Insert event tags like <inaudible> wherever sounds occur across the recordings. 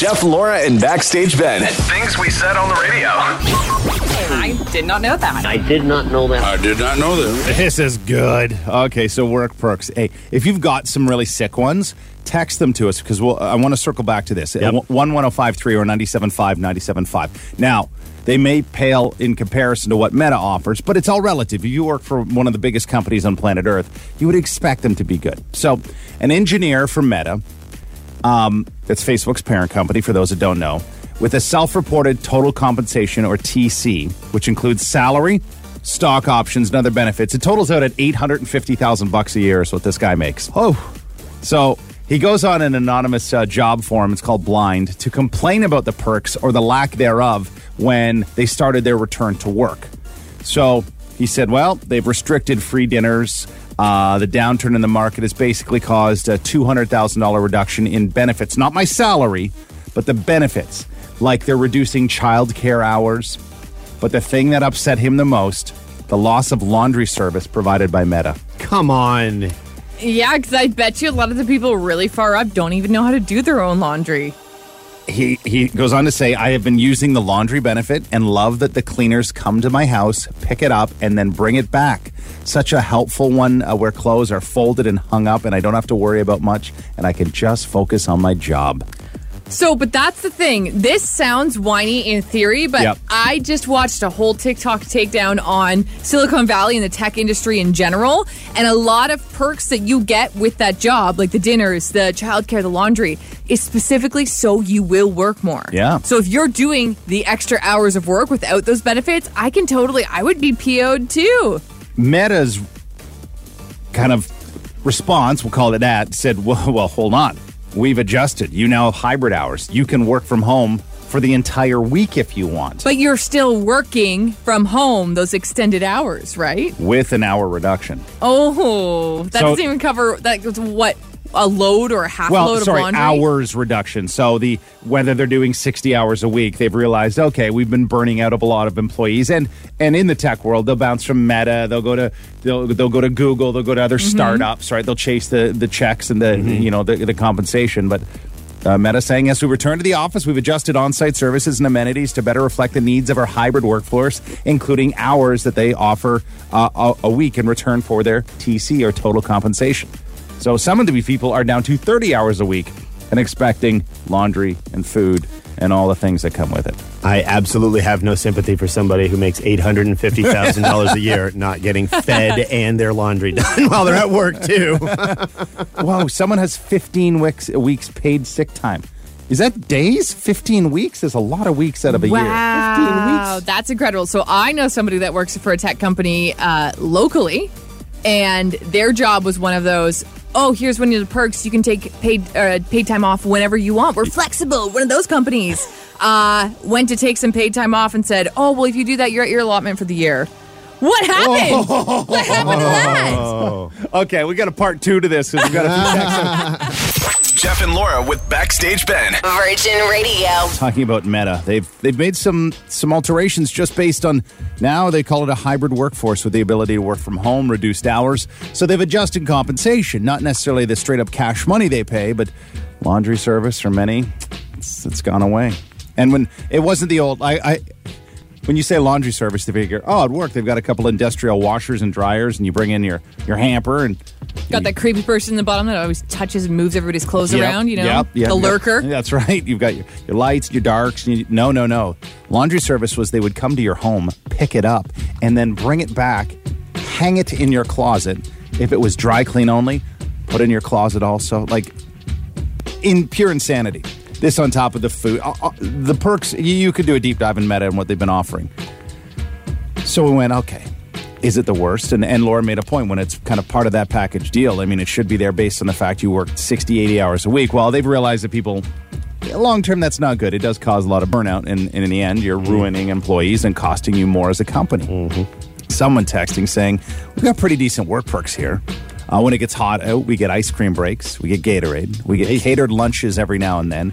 Jeff, Laura, and Backstage Ben. Things we said on the radio. I did not know that. I did not know that. I did not know that. This is good. Okay, so work perks. Hey, if you've got some really sick ones, text them to us because we'll, I want to circle back to this. Yep. 11053 or 975 975. Now, they may pale in comparison to what Meta offers, but it's all relative. If you work for one of the biggest companies on planet Earth, you would expect them to be good. So, an engineer from Meta, um, that's Facebook's parent company, for those that don't know, with a self reported total compensation or TC, which includes salary, stock options, and other benefits. It totals out at 850000 bucks a year is what this guy makes. Oh. So he goes on an anonymous uh, job forum, it's called Blind, to complain about the perks or the lack thereof when they started their return to work. So he said, well, they've restricted free dinners. Uh, the downturn in the market has basically caused a $200,000 reduction in benefits. Not my salary, but the benefits. Like they're reducing childcare hours. But the thing that upset him the most, the loss of laundry service provided by Meta. Come on. Yeah, because I bet you a lot of the people really far up don't even know how to do their own laundry. He he goes on to say i have been using the laundry benefit and love that the cleaners come to my house pick it up and then bring it back. Such a helpful one uh, where clothes are folded and hung up and i don't have to worry about much and i can just focus on my job So, but that's the thing. This sounds whiny in theory, but Yep. I just watched a whole TikTok takedown on Silicon Valley and the tech industry in general. And a lot of perks that you get with that job, like the dinners, the childcare, the laundry, is specifically so you will work more. Yeah. So if you're doing the extra hours of work without those benefits, I can totally, I would be PO'd too. meta's kind of response we'll call it that said well, well hold on we've adjusted you now have hybrid hours you can work from home for the entire week if you want But you're still working from home those extended hours, right? with an hour reduction Oh, that So- doesn't even cover that. What a load or a half well, load sorry, of laundry. hours reduction. So the whether they're doing sixty hours a week, they've realized okay, we've been burning out of a lot of employees, and and in the tech world, they'll bounce from Meta, they'll go to they'll they'll go to Google, they'll go to other Mm-hmm. startups, right? They'll chase the the checks and the you know the, the compensation, but. Uh, Meta saying, as we return to the office, we've adjusted on site services and amenities to better reflect the needs of our hybrid workforce, including hours that they offer uh, a, a week in return for their TC or total compensation. So some of the people are down to 30 hours a week and expecting laundry and food and all the things that come with it. I absolutely have no sympathy for somebody who makes $850,000 a year not getting fed <laughs> and their laundry done while they're at work, too. <laughs> Whoa, someone has 15 weeks, weeks paid sick time. Is that days? 15 weeks is a lot of weeks out of a year. Wow, that's incredible. So I know somebody that works for a tech company uh, locally, and their job was one of those. Oh, here's one of the perks. You can take paid uh, paid time off whenever you want. We're flexible. One of those companies uh, went to take some paid time off and said, "Oh, well, if you do that, you're at your allotment for the year." What happened? What happened to that? <laughs> Okay, we got a part two to this because we've got a few texts <laughs> Jeff and Laura with Backstage Ben. Virgin Radio. talking about Meta. They've they've made some some alterations just based on now they call it a hybrid workforce with the ability to work from home, reduced hours. So they've adjusted compensation, not necessarily the straight up cash money they pay, but laundry service for many, it's, it's gone away. And when it wasn't the old, I, I when you say laundry service, they figure, oh, at work they've got a couple industrial washers and dryers, and you bring in your your hamper and Got that creepy person in the bottom that always touches and moves everybody's clothes Yep, around. You know, yep, yep, the yep. lurker. <laughs> That's right. You've got your, your lights, your darks. And you, no, no, no. Laundry service was they would come to your home, pick it up, and then bring it back, hang it in your closet. If it was dry clean only, put in your closet also. Like in pure insanity. This on top of the food, uh, uh, the perks. You, you could do a deep dive in Meta and what they've been offering. So we went, okay, is it the worst? And, and Laura made a point when it's kind of part of that package deal. I mean, it should be there based on the fact you worked 60, 80 hours a week. Well, they've realized that people, long term, that's not good. It does cause a lot of burnout. And, and in the end, you're ruining employees and costing you more as a company. Someone texting saying, we've got pretty decent work perks here. Uh, when it gets hot out, we get ice cream breaks, we get Gatorade, we get catered lunches every now and then.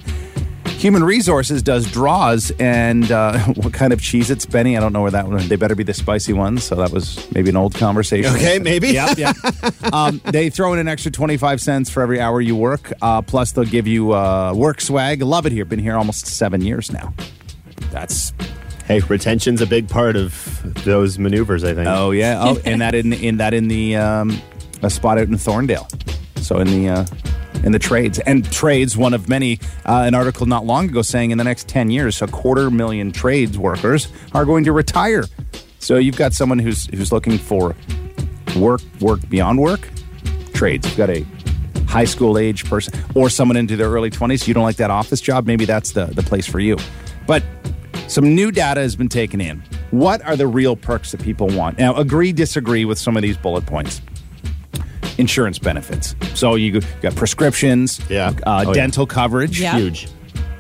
Human Resources does draws, and uh, <laughs> what kind of cheese it's Benny? I don't know where that one. They better be the spicy ones. So that was maybe an old conversation. Okay, maybe. Yep, yep. <laughs> um, they throw in an extra 25 cents for every hour you work. Uh, plus, they'll give you uh, work swag. Love it here. Been here almost seven years now. That's Hey, retention's a big part of those maneuvers, I think. oh yeah. Oh, and that in in that in the um, a spot out in Thorndale. So in the uh, in the trades and trades, one of many. Uh, an article not long ago saying in the next 10 years, a quarter million trades workers are going to retire. So you've got someone who's who's looking for work work beyond work trades. You've got a high school age person or someone into their early 20s. You don't like that office job, maybe that's the, the place for you. But some new data has been taken in. What are the real perks that people want? Now, agree, disagree with some of these bullet points. Insurance benefits. So you got prescriptions, Yeah. uh, Oh, yeah. dental coverage, Yeah. Huge.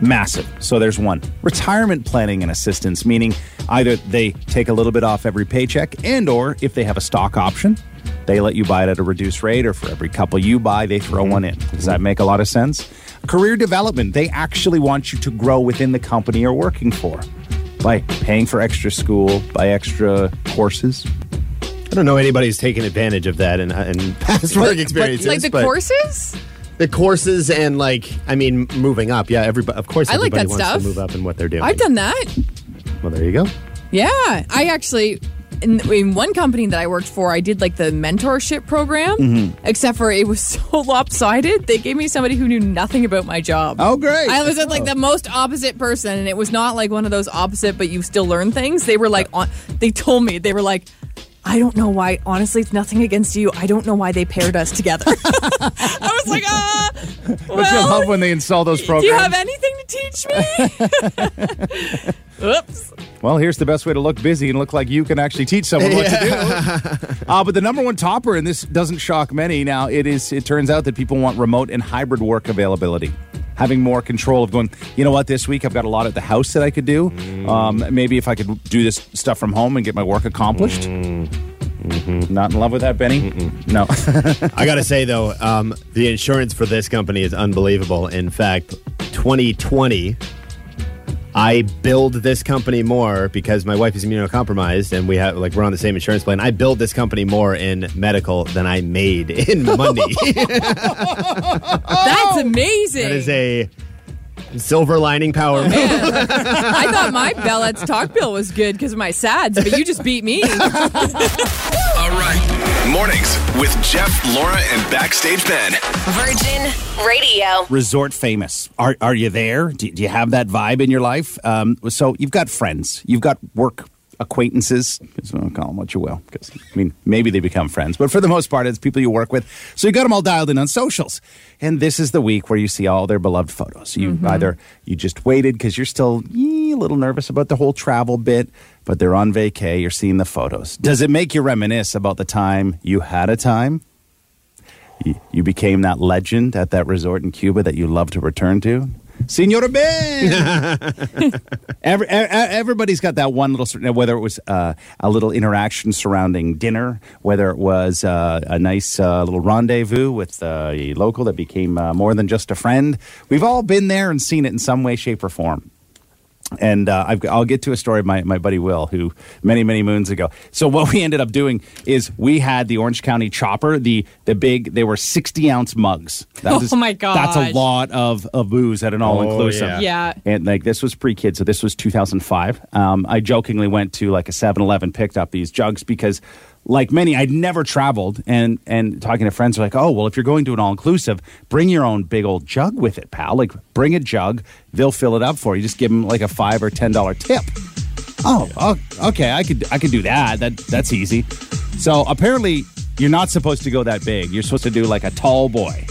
massive. So there's one. Retirement planning and assistance, meaning either they take a little bit off every paycheck and or if they have a stock option, they let you buy it at a reduced rate or for every couple you buy, they throw one in. Does that make a lot of sense? Career development, they actually want you to grow within the company you're working for by paying for extra school, by extra courses. I don't know anybody who's taken advantage of that in, in <laughs> past work experiences. like the but courses? the courses and like, I mean, moving up. Yeah, everybody. Of course, I like everybody that wants stuff. to move up in what they're doing. I've done that. Well, there you go. Yeah, I actually. In, in one company that I worked for, I did like the mentorship program, Mm-hmm. except for it was <laughs> so lopsided. They gave me somebody who knew nothing about my job. Oh, great. I was at like the most opposite person, and it was not like one of those opposite, but you still learn things. They were like, on, they told me they were like, I don't know why. Honestly, it's nothing against you. I don't know why they paired us together. <laughs> I was like, ah, Don't you love when they install those programs? do you have anything to teach me? <laughs> Oops. Well, here's the best way to look busy and look like you can actually teach someone what to do. <laughs> Uh, but the number one topper, and this doesn't shock many, now it is. It turns out that people want remote and hybrid work availability. Having more control of going, you know what, this week I've got a lot at the house that I could do. Um, maybe if I could do this stuff from home and get my work accomplished. Not in love with that, Benny? No. <laughs> I got to say though, um, the insurance for this company is unbelievable. In fact, 2020, I billed this company more because my wife is immunocompromised, and we have like we're on the same insurance plan. I billed this company more in medical than I made in <laughs> money. That's amazing. that is a silver lining power oh, move. Man, I thought my Bell Let's Talk bill was good because of my SADs, but you just beat me. <laughs> All right. Mornings with Jeff, Laura, and Backstage Ben. Virgin Radio. resort famous. Are are you there? Do, do you have that vibe in your life? Um, so you've got friends, you've got work acquaintances. So call them what you will, because I mean maybe they become friends, but for the most part, it's people you work with. So you got them all dialed in on socials, and this is the week where you see all their beloved photos. You either you just waited because you're still eh, a little nervous about the whole travel bit, but they're on vacay. You're seeing the photos. Does it make you reminisce about the time you had a time? You became that legend at that resort in Cuba that you love to return to. Senora Ben! <laughs> Every, everybody's got that one little, whether it was uh, a little interaction surrounding dinner, whether it was uh, a nice uh, little rendezvous with uh, a local that became uh, more than just a friend. We've all been there and seen it in some way, shape, or form. And uh, I've, I'll get to a story of my, my buddy Will, who many, many moons ago. So what we ended up doing is we had the Orange County chopper, the the big, they were 60 ounce mugs. That was, Oh my God. That's a lot of, of booze at an all inclusive. yeah. Yeah. And like this was pre kid, so this was 2005. Um, I jokingly went to like a 7 Eleven, picked up these jugs because, like many, I'd never traveled. And, and talking to friends are like, oh, well, if you're going to an all inclusive, bring your own big old jug with it, pal. Like, bring a jug, they'll fill it up for you. Just give them like a 5 or $10 tip. Oh, oh, okay. I could I could do that. That that's easy. So apparently, you're not supposed to go that big. You're supposed to do like a tall boy,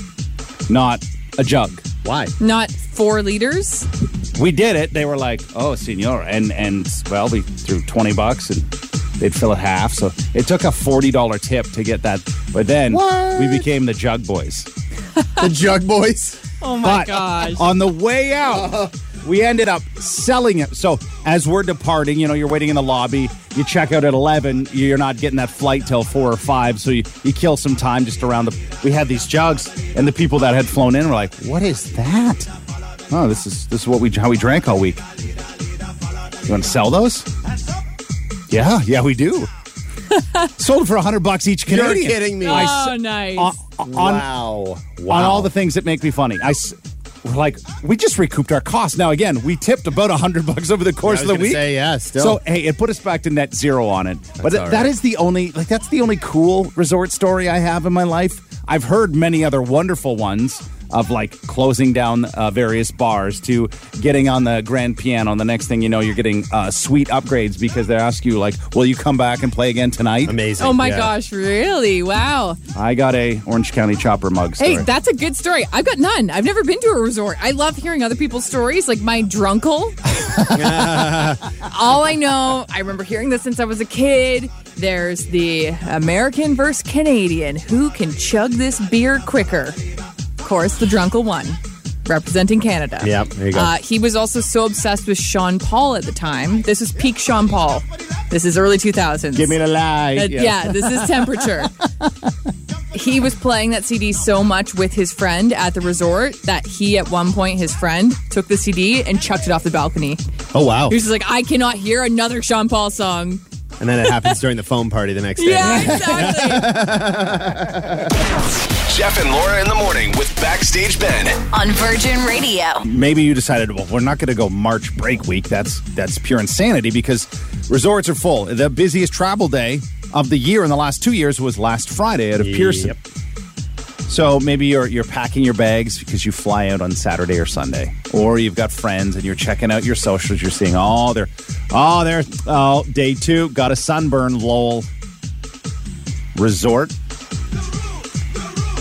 not a jug. Why? Not four liters. We did it. They were like, "Oh, senor," and and well, we threw twenty bucks and they'd fill it half. So it took a forty dollar tip to get that. But then What? we became the jug boys. <laughs> The Jug Boys. Oh my But gosh. on the way out, uh-huh. we ended up selling it. So as we're departing, you know, you're waiting in the lobby. You check out at eleven. You're not getting that flight till four or five. So you, you kill some time just around the. We had these jugs, and the people that had flown in were like, "What is that?" Oh, this is this is what we how we drank all week. You want to sell those? Yeah, yeah, we do. <laughs> Sold for a hundred bucks each You're Canadian. kidding me. Oh, nice. On, on, wow. on all the things that make me funny. I we're like we just recouped our costs. Now again, we tipped about a hundred <laughs> bucks over the course I of the week. say, yeah, still. So hey, it put us back to net zero on it. but all that right. is the only like that's the only cool resort story I have in my life. I've heard many other wonderful ones of like closing down uh, various bars to getting on the grand piano. And the next thing you know, you're getting uh, sweet upgrades because they ask you like, "Will you come back and play again tonight?" Amazing. oh my Yeah. gosh, really? Wow. I got a Orange County Chopper mug. Story. Hey, that's a good story. I've got none. I've never been to a resort. I love hearing other people's stories, like my drunkle. <laughs> All I know, I remember hearing this since I was a kid. There's the American versus Canadian. Who can chug this beer quicker? Of course, the drunkle one, representing Canada. Yep, there you go. Uh, he was also so obsessed with Sean Paul at the time. This is peak Sean Paul. This is early 2000s. Give me the lie. Uh, yeah. this is temperature. <laughs> he was playing that CD so much with his friend at the resort that he, at one point, his friend took the CD and chucked it off the balcony. Oh, wow. He was just like, I cannot hear another Sean Paul song. And then it happens during the foam party the next day. <laughs> Yeah, exactly. <laughs> Jeff and Laura in the morning with Backstage Ben. On Virgin Radio. maybe you decided, well, we're not going to go March break week. That's that's pure insanity because resorts are full. The busiest travel day of the year in the last two years was last Friday out of Pearson. So maybe you're you're packing your bags because you fly out on Saturday or Sunday, or you've got friends and you're checking out your socials. You're seeing, oh, they're, oh, they're, oh, day two, got a sunburn, lol. Resort.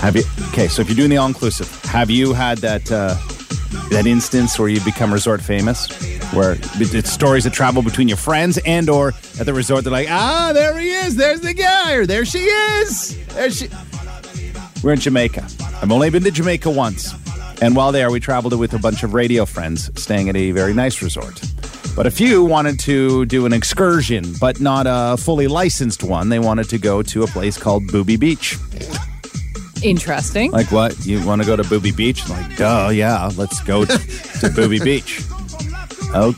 Have you? Okay, so if you're doing the all inclusive, have you had that uh, that instance where you become resort famous, where it's stories that travel between your friends and or at the resort, they're like, ah, there he is, there's the guy, or there she is, there she. We're in Jamaica. I've only been to Jamaica once. And while there, we traveled with a bunch of radio friends staying at a very nice resort. But a few wanted to do an excursion, but not a fully licensed one. They wanted to go to a place called Booby Beach. Interesting. Like, what? You want to go to Booby Beach? Like, duh, yeah, let's go to Booby Beach. Oh,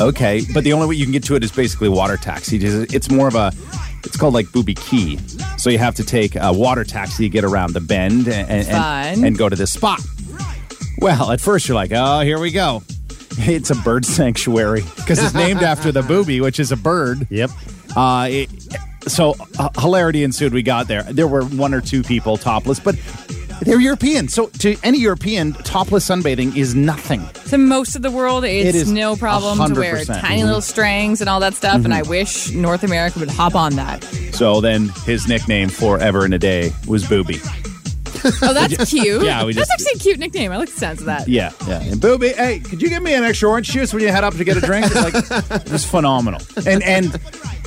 okay. But the only way you can get to it is basically water taxi. It's it's more of a, it's called like Booby Cay. So you have to take a water taxi to get around the bend and, and, and, and go to this spot. Well, at first you're like, oh, here we go. It's a bird sanctuary because it's named after the booby, which is a bird. Yep. Uh, it, so uh, hilarity ensued. We got there. There were one or two people topless, but they're European. So to any European, topless sunbathing is nothing. to most of the world, it's It is no problem to wear 100%. tiny little strings and all that stuff. And I Mm-hmm. wish North America would hop on that. So then his nickname forever and a day was Booby. Oh, that's <laughs> cute. Yeah, we that's actually a cute nickname. I like the sounds of that. Yeah, yeah. And Booby, hey, could you give me an extra orange juice when you head up to get a drink? It's like <laughs> it was phenomenal. And and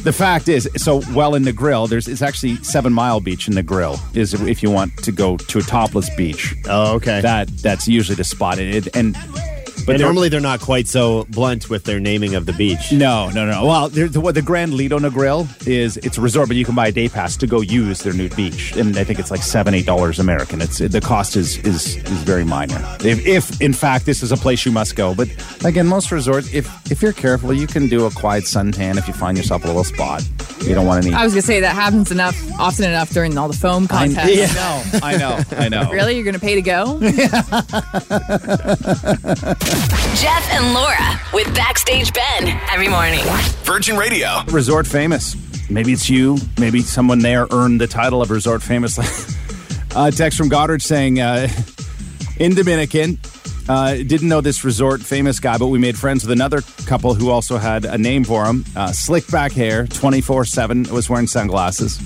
the fact is, so well in Negril, there's it's actually Seven Mile Beach in Negril is if you want to go to a topless beach. Oh, okay. That that's usually the spot. It, and but they're- normally they're not quite so blunt with their naming of the beach. No, no, no. Well, the, what the Grand Lido Negril is, it's a resort, but you can buy a day pass to go use their nude beach, and I think it's like seven, eight dollars American. It's the cost is is is very minor. If, if in fact this is a place you must go, but again, most resorts, if if you're careful, you can do a quiet suntan if you find yourself a little spot. You don't want any. I was gonna say that happens enough, often enough during all the foam contests. I, contests. know, I know, I know. <laughs> Really, you're gonna pay to go? <laughs> Jeff and Laura with Backstage Ben every morning. Virgin Radio. resort famous. Maybe it's you. Maybe someone there earned the title of resort famous. <laughs> uh, text from Goddard saying, uh, in Dominican, uh, didn't know this resort famous guy, but we made friends with another couple who also had a name for him. Uh, slick back hair, 24 7, was wearing sunglasses. <laughs>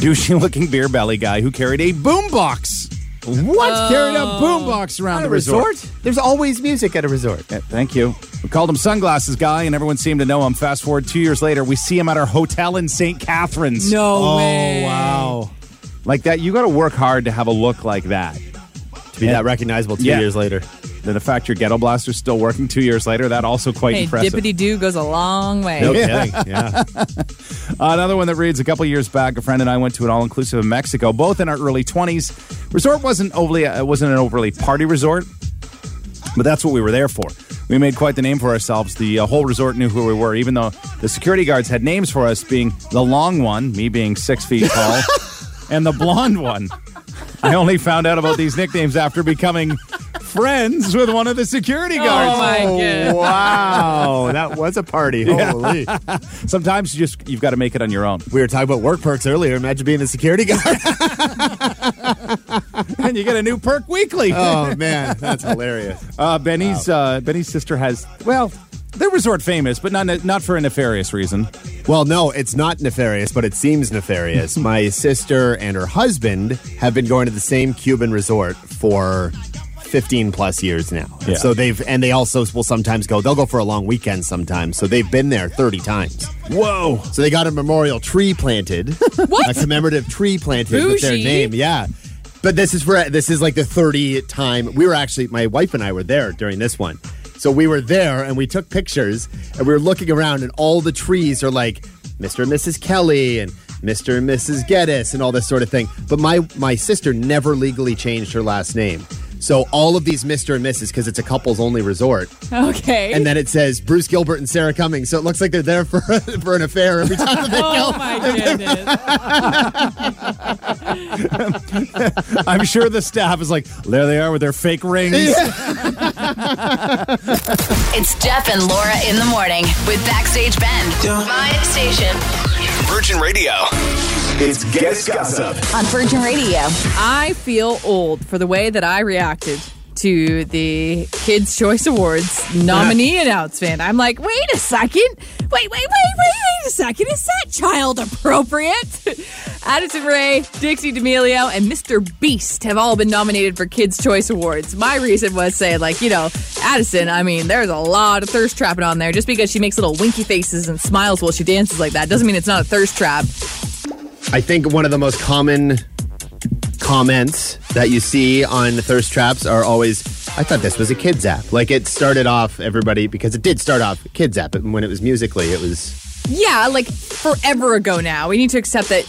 Douchey looking beer belly guy who carried a boombox. What? Carried a boombox around the a resort? There's always music at a resort. yeah, thank you. We called him Sunglasses Guy, and everyone seemed to know him. Fast forward two years later, we see him at our hotel in St. Catharines. No way. Oh, wow. Like that, you got to work hard to have a look like that. To be that recognizable two Yeah. years later. Then the fact your ghetto blaster's still working two years later, that also quite Hey, impressive. dippity doo goes a long way. No <laughs> kidding. Yeah. <laughs> Another one that reads: A couple years back, a friend and I went to an all-inclusive in Mexico, both in our early twenties. Resort wasn't overly, uh, wasn't an overly party resort. But that's what we were there for. We made quite the name for ourselves. The uh, whole resort knew who we were, even though the security guards had names for us, being the long one, me being six feet tall, <laughs> and the blonde one. I only found out about these nicknames after becoming friends with one of the security guards. Oh my goodness. Wow, that was a party. Holy. <laughs> Sometimes you just you've got to make it on your own, We were talking about work perks earlier. Imagine being a security guard. <laughs> <laughs> and you get a new perk weekly. oh man, that's hilarious. Uh, Benny's uh, Benny's sister has well, they're resort famous, but not not for a nefarious reason. Well, no, it's not nefarious, but it seems nefarious. <laughs> My sister and her husband have been going to the same Cuban resort for 15 plus years now. Yeah. So they've, and they also will sometimes go, they'll go for a long weekend sometimes. So they've been there 30 times. Whoa! So they got a memorial tree planted. <laughs> What? A commemorative tree planted with their name. Yeah. But this is for this is like the 30 time. We were actually my wife and I were there during this one. So we were there and we took pictures and we were looking around and all the trees are like Mr. and Mrs. Kelly and Mr. and Mrs. Geddes and all this sort of thing. But my my sister never legally changed her last name. So all of these Mr. and Mrs. because it's a couples only resort. Okay. And then it says Bruce Gilbert and Sarah Cummings. So it looks like they're there for <laughs> for an affair every time they <laughs> oh go. my goodness. <laughs> I'm sure the staff is like, there they are with their fake rings. It's Jeff and Laura in the morning with Backstage Ben. My station. Virgin Radio. It's Guest Gossip. On Virgin Radio. I feel old for the way that I reacted to the Kids' Choice Awards nominee announcement. I'm like, wait a second. Wait, wait, wait, wait, wait a second. Is that child appropriate? <laughs> Addison Rae, Dixie D'Amelio, and Mr. Beast have all been nominated for Kids' Choice Awards. My reason was saying, like, you know, Addison, I mean, there's a lot of thirst trapping on there. Just because she makes little winky faces and smiles while she dances like that doesn't mean it's not a thirst trap. I think one of the most common comments that you see on thirst traps are always, I thought this was a kids app. Like it started off everybody because it did start off kids app, but when it was Musical.ly, it was Yeah, like forever ago now. We need to accept that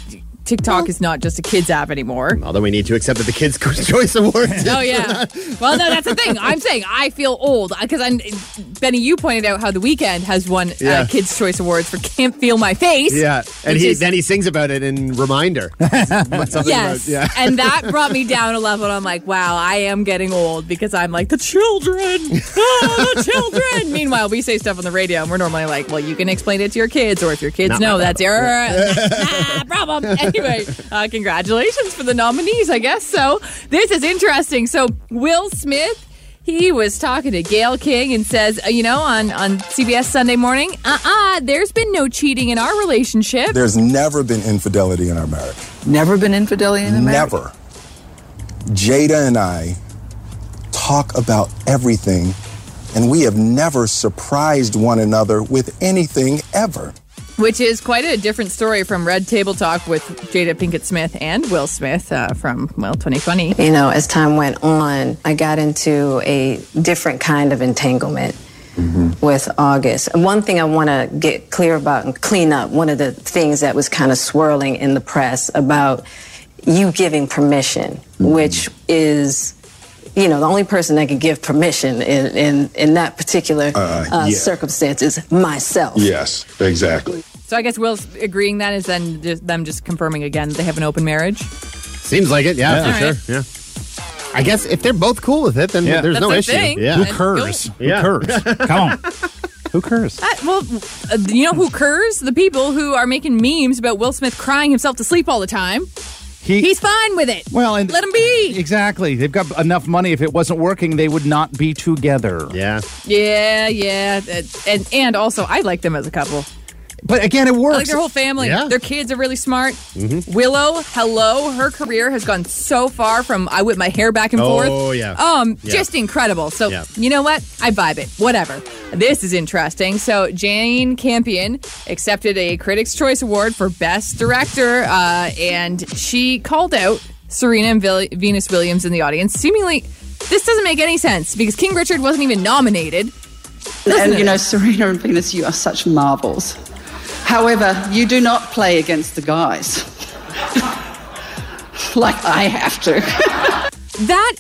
TikTok is not just a kids app anymore. although we need to accept that the Kids Choice Awards. Oh yeah. Well, no, that's the thing. I'm saying I feel old because I'm. Benny, you pointed out how the Weeknd has won Yeah. uh, Kids Choice Awards for "Can't Feel My Face." Yeah, and he is- then he sings about it in Reminder. <laughs> Something Yes, about- yeah. and that brought me down a level. I'm like, wow, I am getting old because I'm like the children, oh, the <laughs> children. Meanwhile, we say stuff on the radio, and we're normally like, well, you can explain it to your kids, or if your kids Not know, my that's your ah, <laughs> problem. Anyway, uh, congratulations for the nominees, I guess. So this is interesting. So Will Smith. He was talking to Gayle King and says, uh, you know, on, on CBS Sunday morning, uh uh, there's been no cheating in our relationship. There's never been infidelity in our marriage. Never been infidelity in a marriage? Never. Jada and I talk about everything, and we have never surprised one another with anything ever. Which is quite a different story from Red Table Talk with Jada Pinkett Smith and Will Smith uh, from, well, 2020. You know, as time went on, I got into a different kind of entanglement with August. And one thing I want to get clear about and clean up one of the things that was kind of swirling in the press about you giving permission, which is. You know, the only person that could give permission in, in, in that particular uh, yeah. circumstance is myself. Yes, exactly. So I guess Will's agreeing that is then just them just confirming again that they have an open marriage. Seems like it, yeah, Yeah. for All sure. Yeah. I guess if they're both cool with it, then Yeah. there's That's no the issue. thing. Yeah. Who And curs? Yeah. Who curs? <laughs> Come on. Who curs? Uh, well, uh, you know who curs? The people who are making memes about Will Smith crying himself to sleep all the time. He, He's fine with it. well, and let him be. Exactly. They've got enough money. If it wasn't working, they would not be together. Yeah. Yeah, yeah, and and also I like them as a couple. But again, it works. like their whole family. Yeah. Their kids are really smart. Willow, hello, her career has gone so far from I whip my hair back and forth. Oh, yeah. Um, Yeah. just incredible. So Yeah. you know what? I vibe it. Whatever. This is interesting. So Jane Campion accepted a Critics' Choice Award for Best Director, uh, and she called out Serena and Vil- Venus Williams in the audience. Seemingly, this doesn't make any sense because King Richard wasn't even nominated. Listen And you know. Serena and Venus, you are such marvels. However, you do not play against the guys. <laughs> like I have to. <laughs> That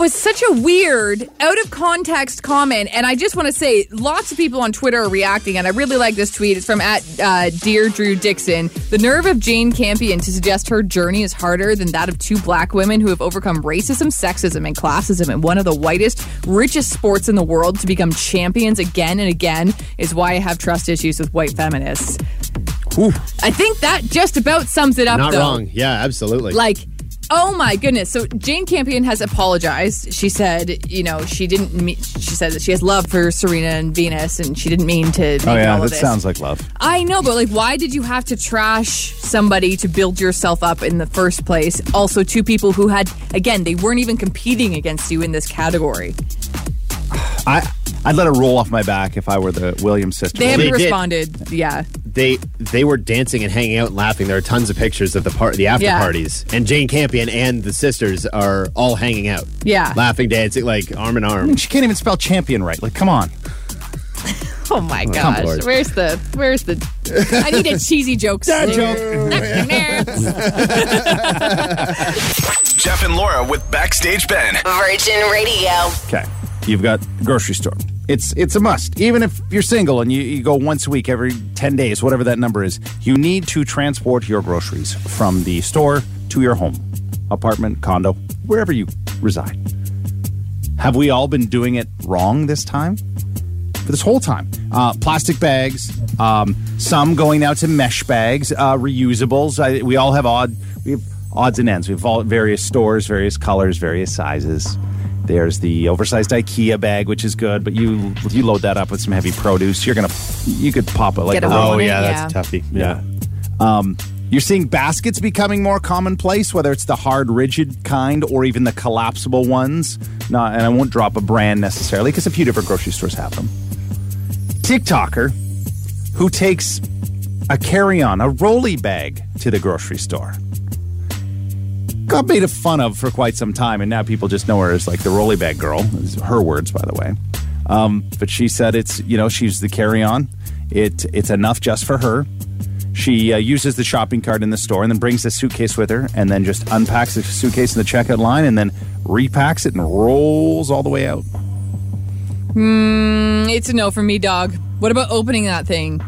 was such a weird, out of context comment, and I just want to say, lots of people on Twitter are reacting, and I really like this tweet. It's from at uh, Dear Drew Dixon. The nerve of Jane Campion to suggest her journey is harder than that of two black women who have overcome racism, sexism, and classism in one of the whitest, richest sports in the world to become champions again and again is why I have trust issues with white feminists. I think that just about sums it up. Not though. wrong. Yeah, absolutely. Like, oh my goodness. So Jane Campion has apologized. She said, you know, she didn't mean, she said that she has love for Serena and Venus and she didn't mean to oh, make Oh yeah, all that of this. sounds like love. I know, but like, why did you have to trash somebody to build yourself up in the first place? Also, two people who had, again, they weren't even competing against you in this category. I I'd let it roll off my back if I were the Williams sister. They haven't They did. responded. Yeah. They they were dancing and hanging out and laughing. There are tons of pictures of the part the after Yeah. parties, and Jane Campion and the sisters are all hanging out. Yeah. laughing, dancing, like arm in I arm. mean, she can't even spell champion right. Like, come on. <laughs> Oh my come gosh. Lord. Where's the, where's the, I need a cheesy joke. Dad joke. <laughs> Jeff and Laura with Backstage Ben. Virgin Radio. Okay, you've got grocery store. It's it's a must. Even if you're single and you, you go once a week, every ten days, whatever that number is, you need to transport your groceries from the store to your home, apartment, condo, wherever you reside. Have we all been doing it wrong this time? For this whole time, uh, plastic bags, um, some going now to mesh bags, uh, reusables. I, we all have odd, we have odds and ends. We have all various stores, various colors, various sizes. There's the oversized IKEA bag, which is good, but you if you load that up with some heavy produce, you're gonna you could pop it like Get a a roll. roll. Oh it, yeah, yeah. that's a toughie. Yeah. Um, you're seeing baskets becoming more commonplace, whether it's the hard, rigid kind or even the collapsible ones. Not, and I won't drop a brand necessarily because a few different grocery stores have them. TikToker who takes a carry-on, a rolly bag to the grocery store. Got made a fun of for quite some time, and now people just know her as like the rolly bag girl. Are her words, by the way. Um, but she said it's you know she's the carry-on. It it's enough just for her. She uh, uses the shopping cart in the store and then brings the suitcase with her, and then just unpacks the suitcase in the checkout line, and then repacks it and rolls all the way out. It's a no for me, dog. What about opening that thing?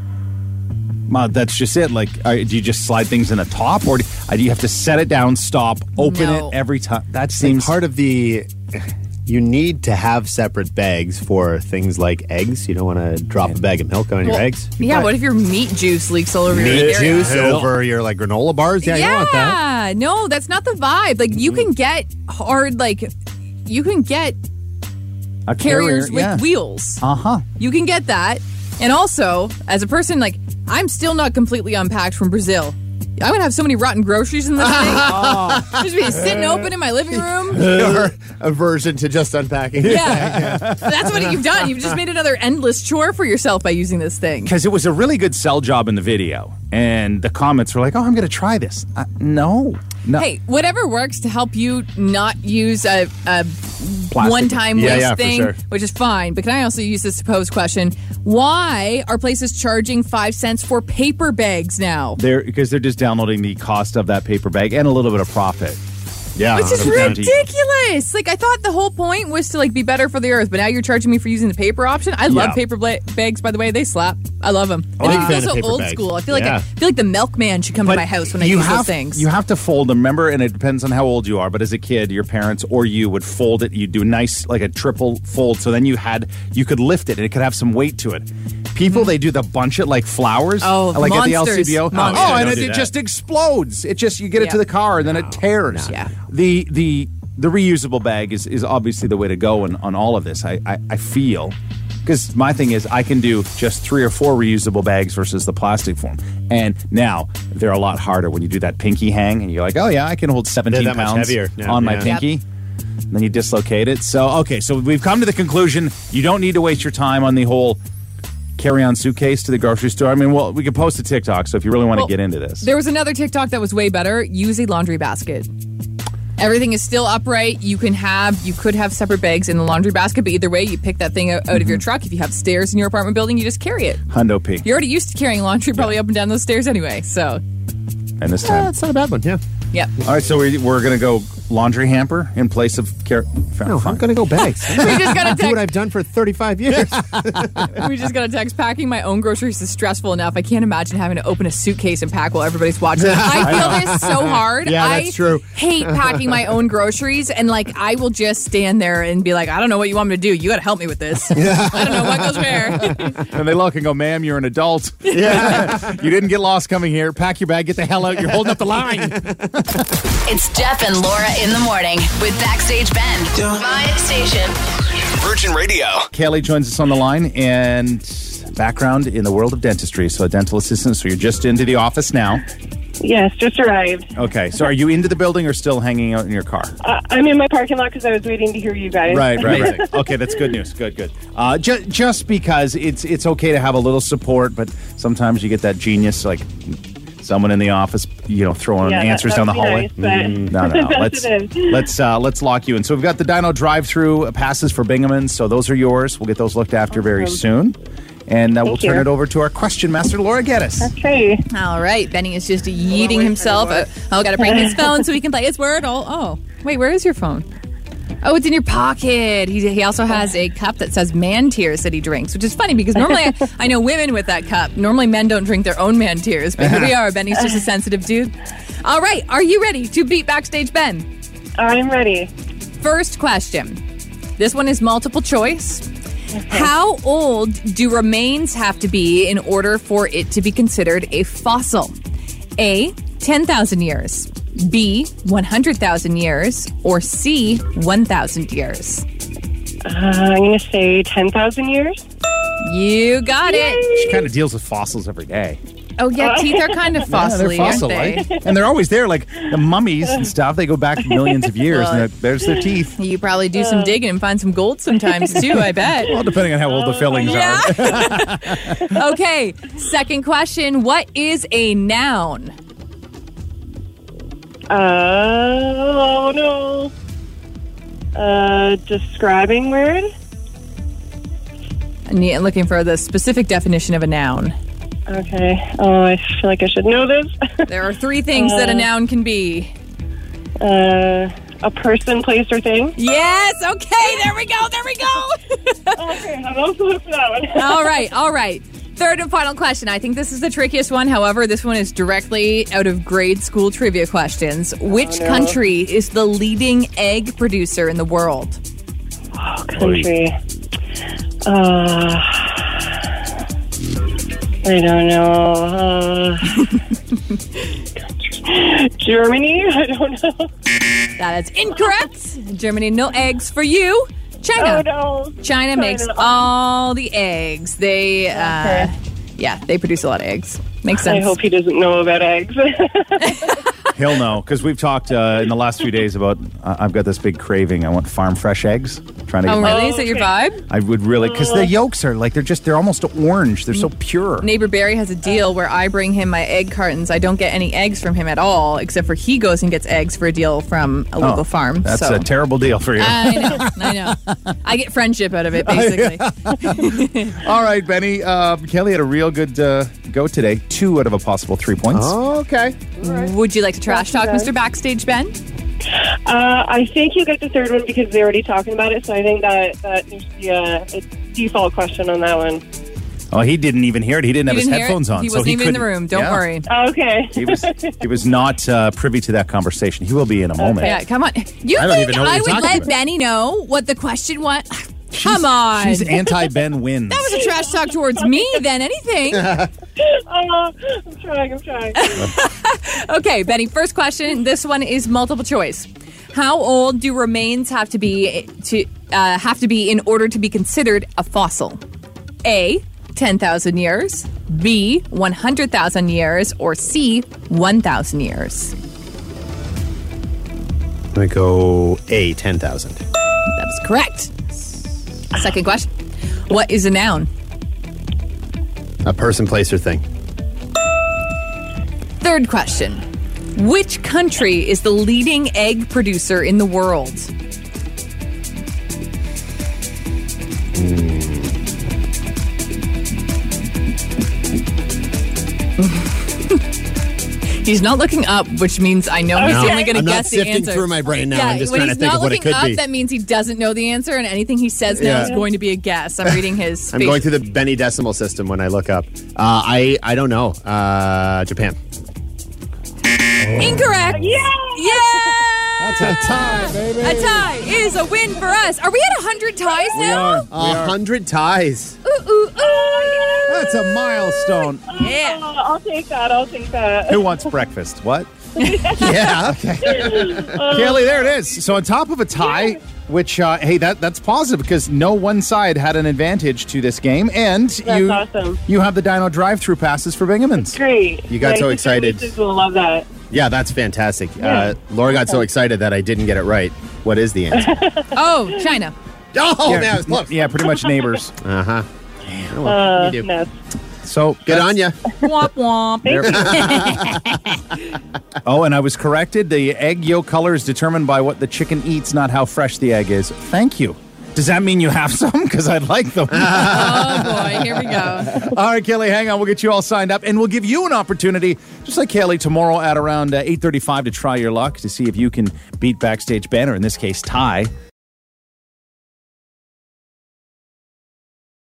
Well, that's just it. Like, are, do you just slide things in a top, or do, uh, do you have to set it down, stop, open No. it every time? That Like seems part of the. You need to have separate bags for things like eggs. You don't want to drop a bag of milk on your Well, eggs. Yeah, what if your meat juice leaks all over your Meat area? juice over your like granola bars. Yeah, you don't want that. Yeah, no, that's not the vibe. Like you can get hard, like you can get a carriers with yeah. wheels. Uh huh. You can get that, and also as a person, like I'm still not completely unpacked from Brazil. I would have so many rotten groceries in this thing. oh. <laughs> Just be sitting open in my living room. <laughs> Your aversion to just unpacking. <laughs> Yeah, that's what you've done. You've just made another endless chore for yourself by using this thing. Because it was a really good sell job in the video, and the comments were like, "Oh, I'm going to try this." Uh, no, no. Hey, whatever works to help you not use a, a one-time Yeah, waste yeah, thing, sure. which is fine. But can I also use this to pose question? Why are places charging five cents for paper bags now? They're because they're just downloading the cost of that paper bag and a little bit of profit. Yeah. Which is 100%. Ridiculous. Like I thought the whole point was to like be better for the earth, but now you're charging me for using the paper option. I love Yeah. paper bla- bags. By the way, they slap. I love them. Oh, and big I fan feel of so paper old bags. school. I feel like Yeah. I feel like the milkman should come to my house when I you use have, those things. You have to fold them. Remember, and it depends on how old you are. But as a kid, your parents or you would fold it. You'd do a nice like a triple fold. So then you had you could lift it and it could have some weight to it. People mm. they do the bunch it like flowers. Oh, like at the monsters. LCBO. Oh, monsters. Oh, and Don't it, do it that. just explodes. It just you get it to the car and then it tears. Yeah. The the the reusable bag is is obviously the way to go on, on all of this. I I, I feel. Because my thing is, I can do just three or four reusable bags versus the plastic form. And now they're a lot harder when you do that pinky hang, and you're like, oh yeah, I can hold 17 pounds heavier now, on my yeah. pinky. And then you dislocate it. So okay, so we've come to the conclusion you don't need to waste your time on the whole carry-on suitcase to the grocery store. I mean, well, we could post a TikTok. So if you really want to Well, get into this, There was another TikTok that was way better. Use a laundry basket. Everything is still upright. You can have, you could have separate bags in the laundry basket, but either way, you pick that thing out, out of Mm-hmm. your truck. If you have stairs in your apartment building, you just carry it. Hundo P. You're already used to carrying laundry probably up and down those stairs anyway. So, And this Yeah, time, that's not a bad one. Yeah. yeah. all right. So we, we're gonna go laundry hamper in place of car- No, I'm going to go bags. <laughs> We just got a do what. I've done for 35 years. <laughs> We just got a text. Packing my own groceries is stressful enough. I can't imagine having to open a suitcase and pack while everybody's watching. <laughs> I feel this so hard. Yeah, I that's true. hate packing my own groceries, and like I will just stand there and be like, I don't know what you want me to do. You got to help me with this. I don't know what goes where. And they look and go, ma'am, you're an adult. Yeah. you didn't get lost coming here. Pack your bag, get the hell out. You're holding up the line. It's Jeff and Laura in the morning with Backstage Ben. My station. Virgin Radio. Kelly joins us on the line and background in the world of dentistry. So, a dental assistant. So, you're just into the office now. Yes, just arrived. Okay. So, are you into the building or still hanging out in your car? Uh, I'm in my parking lot because I was waiting to hear you guys. Right, right, right. <laughs> Okay, that's good news. Good, good. Uh, ju- just because it's it's okay to have a little support, but sometimes you get that genius like someone in the office, you know, throwing Yeah, answers that down the hallway. nice, but- Mm, no, no, no. <laughs> Let's let's uh, let's lock you in. So we've got the Dino drive-through passes for Bingaman. So those are yours. We'll get those looked after very soon, and uh, we'll Thank you. turn it over to our question master, Laura Geddes. Okay. All right, Benny is just yeeting himself. Uh, oh, got to bring his <laughs> phone so he can play his word. Oh, oh, wait, where is your phone? Oh, it's in your pocket. He, he also has a cup that says man tears that he drinks, which is funny because normally I, I know women with that cup. Normally men don't drink their own man tears, but here we are. Benny's just a sensitive dude. All right, are you ready to beat Backstage Ben? I'm ready. First question. This one is multiple choice. How old do remains have to be in order for it to be considered a fossil? A. 10,000 years. B. 100,000 years. Or C. 1,000 years. Uh, I'm going to say 10,000 years. You got it. She kind of deals with fossils every day. Oh, yeah, teeth are kind of <laughs> Yeah, they're fossily, fossil, aren't they? And they're always there, like the mummies and <laughs> stuff. They go back millions of years, and there's their teeth. You probably do some digging and find some gold sometimes too, I bet. Well, depending on how old the fillings are. <laughs> okay, second question. What is a noun? Uh, oh, no. Uh, describing word? Yeah, looking for the specific definition of a noun. Okay. Oh, I feel like I should know this. <laughs> There are three things that a Uh, noun can be. uh, a person, place, or thing? Yes. Okay. There we go. There we go. <laughs> okay, I'm also for that one. all right. All right. Third and final question. I think this is the trickiest one. However, this one is directly out of grade school trivia questions. Which no. country is the leading egg producer in the world? Oh, country. Uh, I don't know. Uh, <laughs> Germany? I don't know. That is incorrect. Germany, no eggs for you. China. Oh, no. China makes all the eggs. They, uh, yeah, they produce a lot of eggs. Makes sense. I sense. hope he doesn't know about eggs. <laughs> <laughs> He'll know because we've talked uh, in the last few days about. Uh, I've got this big craving. I want farm fresh eggs. Trying to Oh, get my- really? Is that your vibe? I would really because the yolks are like they're just they're almost orange. They're so pure. Neighbor Barry has a deal where I bring him my egg cartons. I don't get any eggs from him at all, except for he goes and gets eggs for a deal from a local Oh, farm. That's so. a terrible deal for you. I know, I know. I get friendship out of it, basically. <laughs> All right, Benny. Uh, Kelly had a real good uh, go today. Two out of a possible three points. okay. Would you like to trash talk, bad. Mr. Backstage Ben? uh, I think you get the third one because they're already talking about it, so I think that, that there's the uh, a default question on that one. Oh, he didn't even hear it. He didn't have He his didn't hear it. headphones on. He so wasn't even in the couldn't- room. Don't Yeah. worry. Okay. He was he was not uh, privy to that conversation. He will be in a moment. Yeah, come on. You I don't think even know what I you're would talking let about. Benny know what the question was? Come on. She's anti <laughs> Ben wins. that was a trash talk towards me than anything. Oh, <laughs> I'm trying, I'm trying. <laughs> Okay, Benny, first question. This one is multiple choice. How old do remains have to be to uh, have to be in order to be considered a fossil? A. 10,000 years, B. 100,000 years, or C. 1,000 years. I'm going to go A, 10,000. That is correct. Second question. What is a noun? A person, place, or thing. Third question. Which country is the leading egg producer in the world? He's not looking up, which means I know he's No, only going to I'm not guess the sifting answer. through my brain now. Yeah, I'm just when trying to he's think not of what it looking could up, be. That means he doesn't know the answer, and anything he says now Yeah. is going to be a guess. I'm reading his. <laughs> I'm going through the Benny Decimal System when I look up. Uh, I I don't know. Uh, Japan. Incorrect. Yeah. Yeah. That's a tie, baby. A tie is a win for us. Are we at 100 ties We now? are. A hundred ties. Ooh, ooh, ooh. That's a milestone. Yeah. Oh, I'll take that. I'll take that. Who wants breakfast? What? <laughs> yeah. Kelly, <laughs> there it is. So on top of a tie, which uh, hey, that that's positive because no one side had an advantage to this game, and That's you awesome. you have the Dino drive-through passes for Bingemans. Great. You got My so sister excited. nieces will love that. Yeah, that's fantastic. Uh, Laura got so excited that I didn't get it right. What is the answer? <laughs> Oh, China. <laughs> oh, yeah, man, it was close. yeah, pretty much neighbors. <laughs> Uh huh. Uh, you do. no. So Good on you. Womp womp. <laughs> Oh, and I was corrected. The egg yolk color is determined by what the chicken eats, not how fresh the egg is. Thank you. Does that mean you have some? Because I'd like them. Oh boy, here we go. all right, Kelly, hang on. We'll get you all signed up, and we'll give you an opportunity, just like Kelly, tomorrow at around uh, eight thirty-five to try your luck to see if you can beat backstage banner. In this case, tie